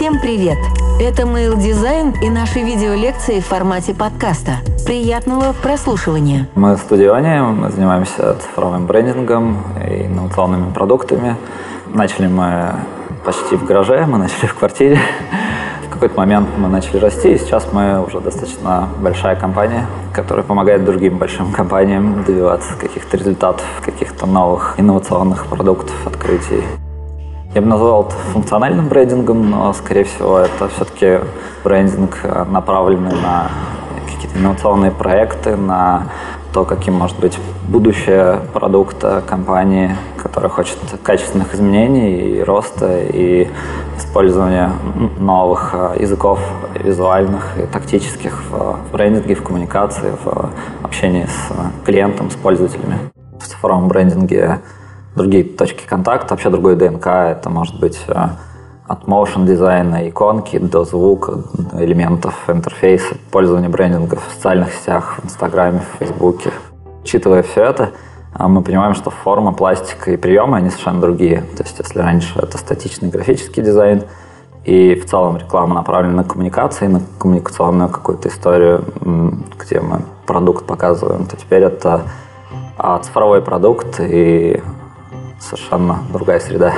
Всем привет! Это Mail Design и наши видеолекции в формате подкаста. Приятного прослушивания! Мы Студионе, мы занимаемся цифровым брендингом и инновационными продуктами. Начали мы почти в гараже, мы начали в квартире. В какой-то момент мы начали расти, и сейчас мы уже достаточно большая компания, которая помогает другим большим компаниям добиваться каких-то результатов, каких-то новых инновационных продуктов, открытий. Я бы назвал это функциональным брендингом, но, скорее всего, это все-таки брендинг, э, направленный на какие-то инновационные проекты, на то, каким может быть будущее продукта компании, которая хочет качественных изменений и роста, и использования новых э, языков визуальных и тактических в брендинге, в коммуникации, в общении с клиентом, с пользователями. В цифровом брендинге другие точки контакта, вообще другой ДНК. Это может быть э, от motion дизайна, иконки до звука, элементов интерфейса, пользования брендинга в социальных сетях, в Инстаграме, в Фейсбуке. Учитывая все это, э, мы понимаем, что форма, пластика и приемы, они совершенно другие. То есть, если раньше это статичный графический дизайн, и в целом реклама направлена на коммуникации, на коммуникационную какую-то историю, где мы продукт показываем, то теперь это а, цифровой продукт, и совершенно другая среда.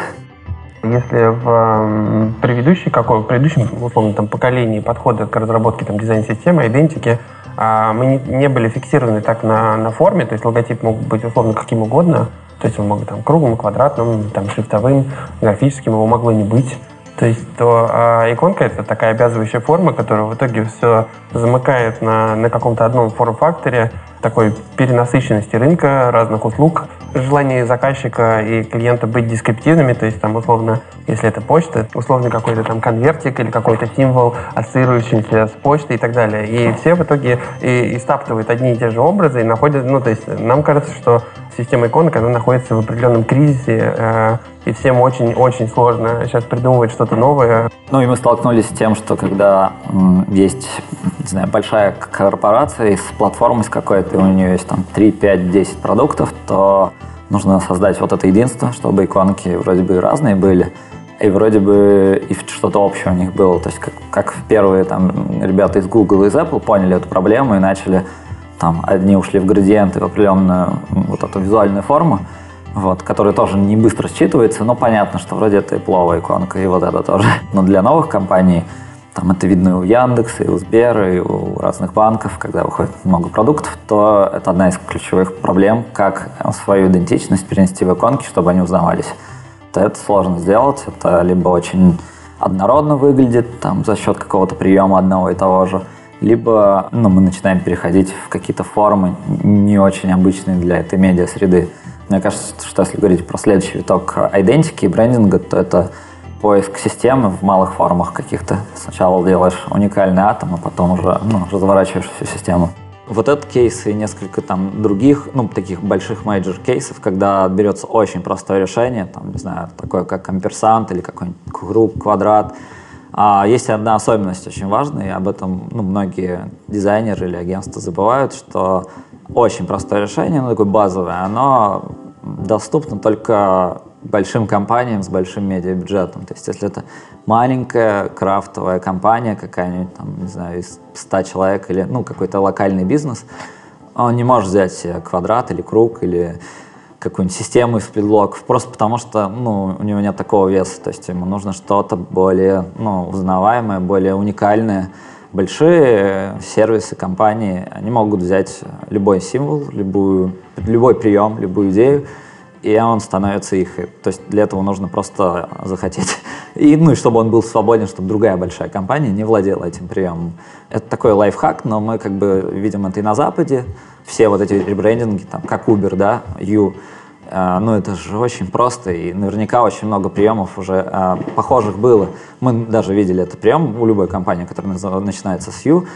Если в предыдущей, какой, в предыдущем, условно, там, поколении подхода к разработке там, дизайн-системы, идентики, а, мы не, не были фиксированы так на, на форме, то есть логотип мог быть условно каким угодно, то есть он мог быть там, круглым, квадратным, там, шрифтовым, графическим, его могло не быть. То есть то а, иконка это такая обязывающая форма, которая в итоге все замыкает на, на каком-то одном форм-факторе, такой перенасыщенности рынка, разных услуг, желание заказчика и клиента быть дескриптивными, то есть там условно, если это почта, условно какой-то там конвертик или какой-то символ, ассоциирующийся с почтой и так далее. И все в итоге и, и стаптывают одни и те же образы и находят, ну то есть нам кажется, что система иконок, она находится в определенном кризисе, э, и всем очень-очень сложно сейчас придумывать что-то новое. Ну и мы столкнулись с тем, что когда есть, не знаю, большая корпорация с платформой с какой-то, у нее есть там 3, 5, 10 продуктов, то нужно создать вот это единство, чтобы иконки вроде бы разные были, и вроде бы и что-то общее у них было. То есть как, как первые там ребята из Google и из Apple поняли эту проблему и начали там одни ушли в градиенты, в определенную вот эту визуальную форму, вот, который тоже не быстро считывается, но понятно, что вроде это и пловая иконка, и вот это тоже. Но для новых компаний, там это видно и у Яндекса, и у Сбера, и у разных банков, когда выходит много продуктов, то это одна из ключевых проблем, как свою идентичность перенести в иконки, чтобы они узнавались. То это сложно сделать, это либо очень однородно выглядит там, за счет какого-то приема одного и того же, либо ну, мы начинаем переходить в какие-то формы не очень обычные для этой медиа-среды. Мне кажется, что если говорить про следующий виток идентики и брендинга, то это поиск системы в малых формах каких-то. Сначала делаешь уникальный атом, а потом уже ну, разворачиваешь всю систему. Вот этот кейс и несколько там других, ну, таких больших major кейсов, когда берется очень простое решение, там, не знаю, такое как ampersand или какой-нибудь круг, квадрат. А есть одна особенность очень важная, и об этом ну, многие дизайнеры или агентства забывают, что очень простое решение, ну, такое базовое, оно доступно только большим компаниям с большим медиабюджетом. То есть если это маленькая крафтовая компания какая-нибудь, там, не знаю, из 100 человек или ну, какой-то локальный бизнес, он не может взять квадрат или круг или какую-нибудь систему из предлогов, просто потому что ну, у него нет такого веса. То есть ему нужно что-то более ну, узнаваемое, более уникальное. Большие сервисы, компании, они могут взять любой символ, любую, любой прием, любую идею, и он становится их. То есть для этого нужно просто захотеть. И, ну, и чтобы он был свободен, чтобы другая большая компания не владела этим приемом. Это такой лайфхак, но мы как бы видим это и на Западе. Все вот эти ребрендинги, там, как Uber, да, You, э, ну, это же очень просто, и наверняка очень много приемов уже э, похожих было. Мы даже видели этот прием у любой компании, которая начинается с You.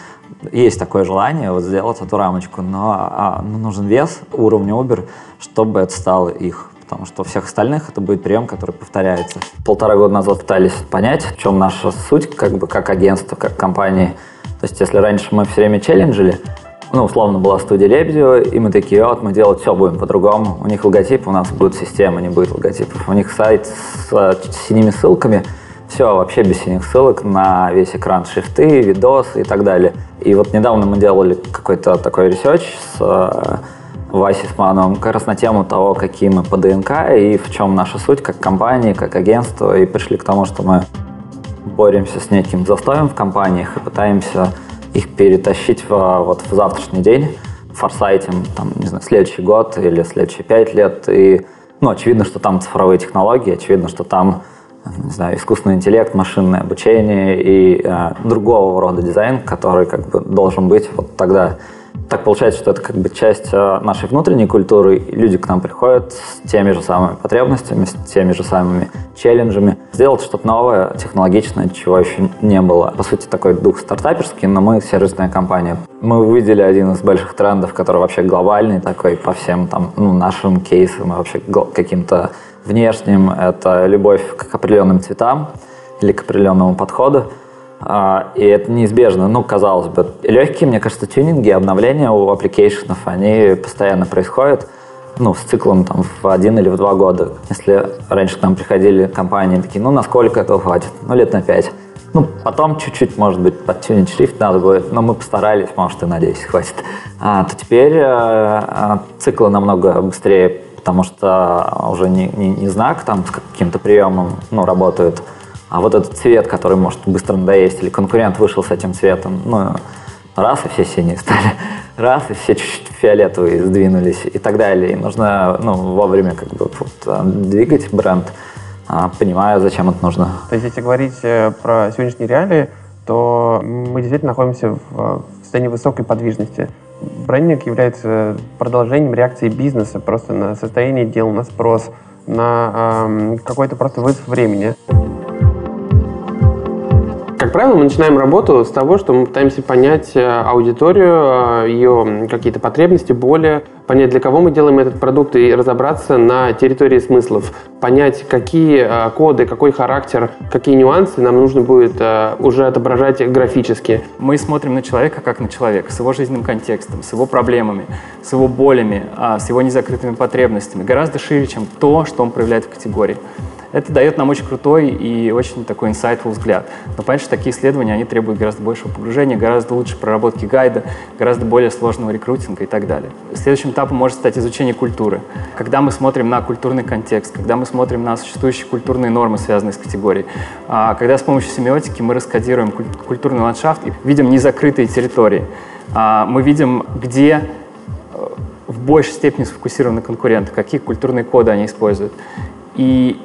Есть такое желание вот сделать эту рамочку, но а, ну, нужен вес уровня Uber, чтобы это стало их. Потому что у всех остальных это будет прием, который повторяется. Полтора года назад пытались понять, в чем наша суть, как бы как агентство, как компании. То есть, если раньше мы все время челленджили, ну, условно, была студия Лебедева, и мы такие, вот, мы делать все будем по-другому. У них логотип, у нас будет система, не будет логотипов. У них сайт с, с синими ссылками, Все вообще без синих ссылок на весь экран шрифты, видосы и так далее. И вот недавно мы делали какой-то такой research с э, Васей Смановым как раз на тему того, какие мы по ДНК и в чем наша суть как компании, как агентство. И пришли к тому, что мы боремся с неким застоем в компаниях и пытаемся их перетащить в, вот, в завтрашний день, foresight им, там, не знаю, следующий год или следующие пять лет. И, ну, очевидно, что там цифровые технологии, очевидно, что там не знаю, искусственный интеллект, машинное обучение и э, другого рода дизайн, который как бы должен быть вот тогда. Так получается, что это как бы часть э, нашей внутренней культуры. Люди к нам приходят с теми же самыми потребностями, с теми же самыми челленджами. Сделать что-то новое, технологичное, чего еще не было. По сути, такой дух стартаперский, но мы сервисная компания. Мы увидели один из больших трендов, который вообще глобальный такой по всем там, ну, нашим кейсам и вообще каким-то внешним – это любовь к определенным цветам или к определенному подходу. А, и это неизбежно. Ну, казалось бы, легкие, мне кажется, тюнинги, обновления у application ов, они постоянно происходят ну, с циклом там, в один или в два года. Если раньше к нам приходили компании такие, ну, насколько этого хватит? Ну, лет на пять. Ну, потом чуть-чуть, может быть, подтюнить шрифт надо будет, но мы постарались, может, и на 10 хватит. А, то теперь э, циклы намного быстрее потому что уже не, не, не знак там с каким-то приемом ну, работает, а вот этот цвет, который может быстро надоесть, или конкурент вышел с этим цветом, ну, раз, и все синие стали, раз, и все чуть-чуть фиолетовые сдвинулись и так далее. И нужно ну, вовремя как бы вот, а, двигать бренд, а, понимая, зачем это нужно. То есть, если говорить э, про сегодняшние реалии, то мы действительно находимся в состоянии высокой подвижности брендинг является продолжением реакции бизнеса просто на состояние дел, на спрос, на э, какой-то просто вызов времени. Как правило, мы начинаем работу с того, что мы пытаемся понять э, аудиторию, э, ее какие-то потребности, боли, понять, для кого мы делаем этот продукт и разобраться на территории смыслов, понять, какие э, коды, какой характер, какие нюансы нам нужно будет уже отображать графически. Мы смотрим на человека как на человека, с его жизненным контекстом, с его проблемами, с его болями, а, с его незакрытыми потребностями, гораздо шире, чем то, что он проявляет в категории. Это дает нам очень крутой и очень такой insightful взгляд. Но понятно, что такие исследования, они требуют гораздо большего погружения, гораздо лучше проработки гайда, гораздо более сложного рекрутинга и так далее. Следующим этапом может стать изучение культуры. Когда мы смотрим на культурный контекст, когда мы смотрим на существующие культурные нормы, связанные с категорией, а когда с помощью семиотики мы раскодируем культурный ландшафт и видим незакрытые территории, а мы видим, где э, в большей степени сфокусированы конкуренты, какие культурные коды они используют. И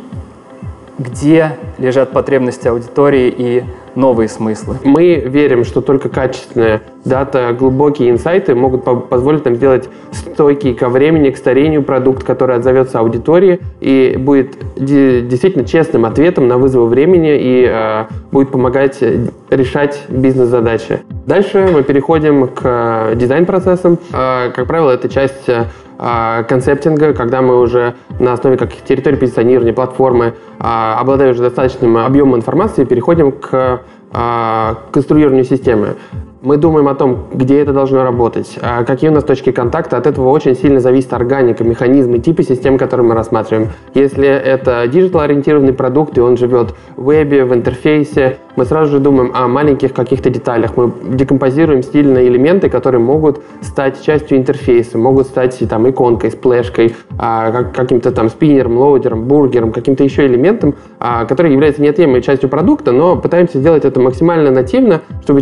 где лежат потребности аудитории и новые смыслы. Мы верим, что только качественная дата, глубокие инсайты могут по позволить нам сделать стойкий ко времени, к старению продукт, который отзовется аудитории и будет действительно честным ответом на вызовы времени и э, будет помогать решать бизнес-задачи. Дальше мы переходим к э, дизайн-процессам. Э, как правило, это часть э, концептинга, когда мы уже на основе каких территорий позиционирования, платформы, а, обладая уже достаточным объемом информации, переходим к а, конструированию системы. Мы думаем о том, где это должно работать, а какие у нас точки контакта. От этого очень сильно зависит органика, механизмы, типы систем, которые мы рассматриваем. Если это диджитал-ориентированный продукт, и он живет в вебе, в интерфейсе, мы сразу же думаем о маленьких каких-то деталях. Мы декомпозируем стильные элементы, которые могут стать частью интерфейса, могут стать там иконкой, сплэшкой, а, каким-то там спиннером, лоудером, бургером, каким-то еще элементом, а, который является неотъемлемой частью продукта, но пытаемся сделать это максимально нативно, чтобы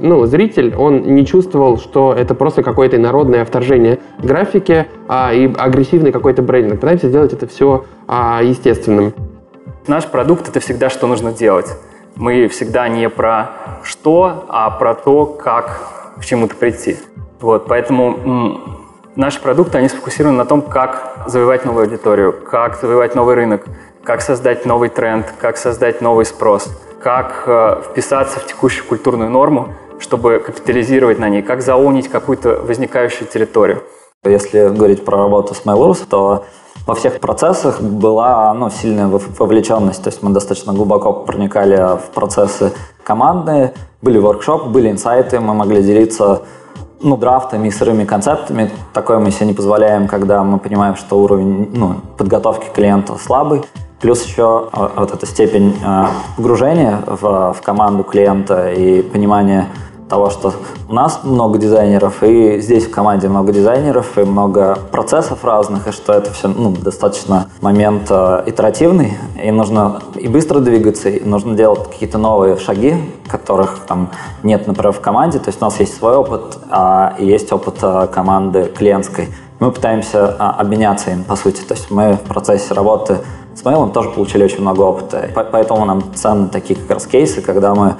ну, зритель, он не чувствовал, что это просто какое-то инородное вторжение графики а, и агрессивный какой-то брендинг. Пытаемся сделать это все а, естественным. Наш продукт — это всегда, что нужно делать. Мы всегда не про что, а про то, как к чему-то прийти. Вот, поэтому наши продукты, они сфокусированы на том, как завоевать новую аудиторию, как завоевать новый рынок, как создать новый тренд, как создать новый спрос, как э, вписаться в текущую культурную норму, чтобы капитализировать на ней, как заунить какую-то возникающую территорию. Если говорить про работу с Mail.ru, то во всех процессах была ну, сильная вовлеченность, то есть мы достаточно глубоко проникали в процессы командные, были воркшопы, были инсайты, мы могли делиться ну, драфтами и сырыми концептами. Такое мы себе не позволяем, когда мы понимаем, что уровень ну, подготовки клиента слабый. Плюс еще а, вот эта степень а, погружения в, в команду клиента и понимание того, что у нас много дизайнеров, и здесь в команде много дизайнеров, и много процессов разных, и что это все ну, достаточно момент э, итеративный, и нужно и быстро двигаться, и нужно делать какие-то новые шаги, которых там нет, например, в команде. То есть у нас есть свой опыт, а, есть опыт а, команды клиентской. Мы пытаемся а, обменяться им, по сути. То есть мы в процессе работы с Mail тоже получили очень много опыта. Поэтому нам ценны такие как раз кейсы, когда мы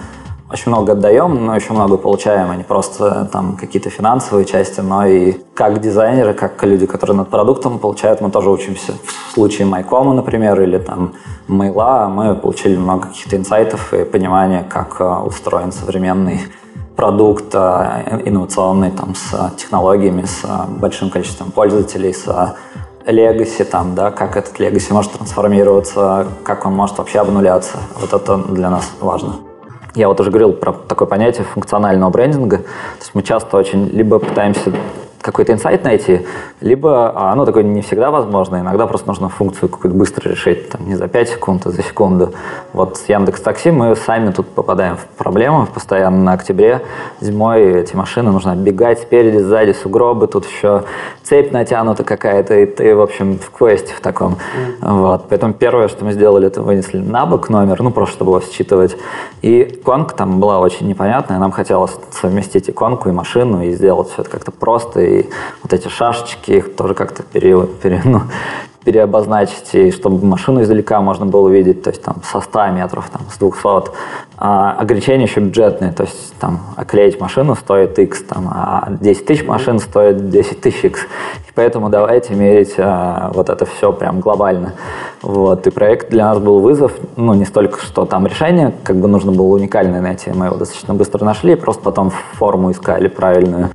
очень много отдаем, но очень много получаем, а не просто там какие-то финансовые части, но и как дизайнеры, как люди, которые над продуктом получают, мы тоже учимся. В случае Майкома, например, или там Мейла, мы получили много каких-то инсайтов и понимания, как а, устроен современный продукт а, инновационный, там, с технологиями, с а, большим количеством пользователей, с легаси, там, да, как этот легаси может трансформироваться, как он может вообще обнуляться. Вот это для нас важно. Я вот уже говорил про такое понятие функционального брендинга. То есть мы часто очень либо пытаемся какой-то инсайт найти, либо а, оно такое не всегда возможно, иногда просто нужно функцию какую-то быстро решить, там, не за 5 секунд, а за секунду. Вот с Яндекс Такси мы сами тут попадаем в проблемы постоянно на октябре. Зимой эти машины нужно оббегать спереди, сзади сугробы, тут еще цепь натянута какая-то, и ты, в общем, в квесте в таком. Mm. Вот. Поэтому первое, что мы сделали, это вынесли на бок номер, ну, просто чтобы его считывать. И иконка там была очень непонятная, нам хотелось совместить иконку и машину и сделать все это как-то просто и вот эти шашечки, их тоже как-то пере, пере, ну, переобозначить, и чтобы машину издалека можно было увидеть, то есть там со 100 метров, там, с 200. А ограничения еще бюджетные, то есть там оклеить машину стоит X, там, а 10 тысяч машин стоит 10 тысяч X. И поэтому давайте мерить а, вот это все прям глобально. Вот. И проект для нас был вызов, ну, не столько, что там решение, как бы нужно было уникальное найти, мы его достаточно быстро нашли, просто потом форму искали правильную.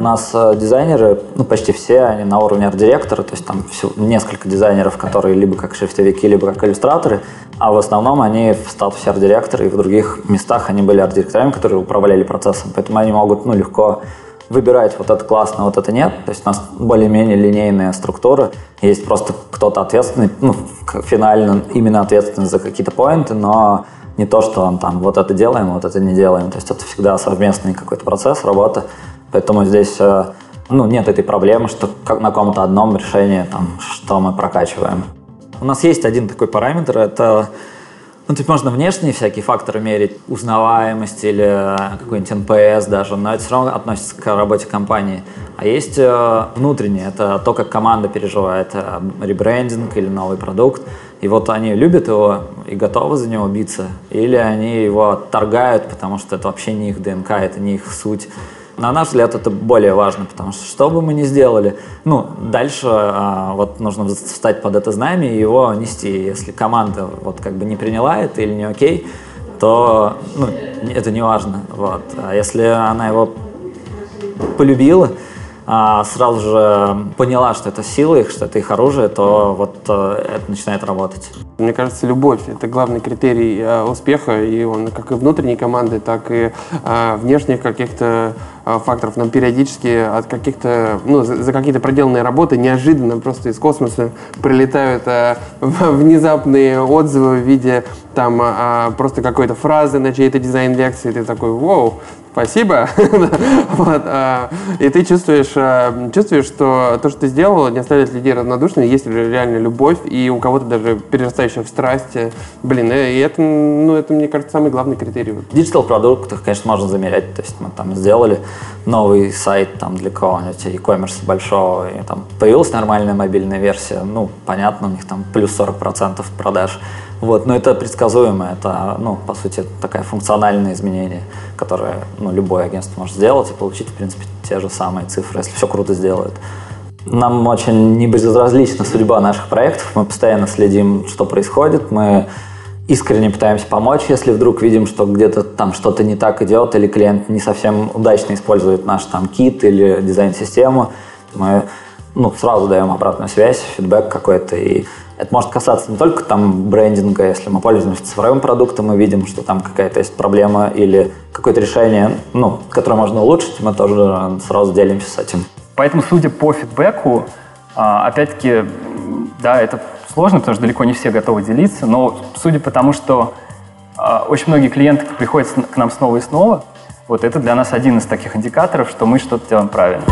У нас э, дизайнеры, ну, почти все, они на уровне арт-директора, то есть там все, несколько дизайнеров, которые либо как шрифтовики, либо как иллюстраторы, а в основном они в статусе арт-директора, и в других местах они были арт-директорами, которые управляли процессом, поэтому они могут, ну, легко выбирать вот это классно, вот это нет. То есть у нас более-менее линейная структура. Есть просто кто-то ответственный, ну, финально именно ответственный за какие-то поинты, но не то, что он там вот это делаем, вот это не делаем. То есть это всегда совместный какой-то процесс, работа. Поэтому здесь э, ну, нет этой проблемы, что как на каком-то одном решении, там, что мы прокачиваем. У нас есть один такой параметр, это ну, тут можно внешние всякие факторы мерить, узнаваемость или какой-нибудь NPS даже, но это все равно относится к работе компании. А есть э, внутренние, это то, как команда переживает э, ребрендинг или новый продукт. И вот они любят его и готовы за него биться, или они его отторгают, потому что это вообще не их ДНК, это не их суть. На наш взгляд, это более важно, потому что что бы мы ни сделали, ну, дальше а, вот нужно встать под это знамя и его нести. Если команда вот как бы не приняла это или не окей, то ну, это не важно. Вот. А если она его полюбила, а, сразу же поняла, что это сила их, что это их оружие, то вот э, это начинает работать. Мне кажется, любовь – это главный критерий э, успеха, и он как и внутренней команды, так и э, внешних каких-то факторов. Нам периодически от каких-то, ну, за какие-то проделанные работы неожиданно просто из космоса прилетают внезапные отзывы в виде там просто какой-то фразы на чьей-то дизайн-лекции, ты такой, вау, спасибо. вот, а, и ты чувствуешь, а, чувствуешь, что то, что ты сделал, не оставляет людей равнодушными, есть реально любовь, и у кого-то даже перерастающая в страсти. Блин, и это, ну, это, мне кажется, самый главный критерий. В digital продуктах, конечно, можно замерять. То есть мы там сделали новый сайт там, для кого-нибудь e-commerce большого, и там появилась нормальная мобильная версия. Ну, понятно, у них там плюс 40% продаж. Вот, но это предсказуемо, это, ну, по сути, такая функциональное изменение, которое ну, любое агентство может сделать и получить, в принципе, те же самые цифры, если все круто сделают. Нам очень не безразлична судьба наших проектов, мы постоянно следим, что происходит, мы искренне пытаемся помочь, если вдруг видим, что где-то там что-то не так идет, или клиент не совсем удачно использует наш там кит или дизайн-систему, мы ну, сразу даем обратную связь, фидбэк какой-то, и это может касаться не только там брендинга, если мы пользуемся цифровым продуктом, мы видим, что там какая-то есть проблема или какое-то решение, ну, которое можно улучшить, мы тоже сразу делимся с этим. Поэтому, судя по фидбэку, а, опять-таки, да, это сложно, потому что далеко не все готовы делиться, но судя по тому, что э, очень многие клиенты приходят к нам снова и снова, вот это для нас один из таких индикаторов, что мы что-то делаем правильно.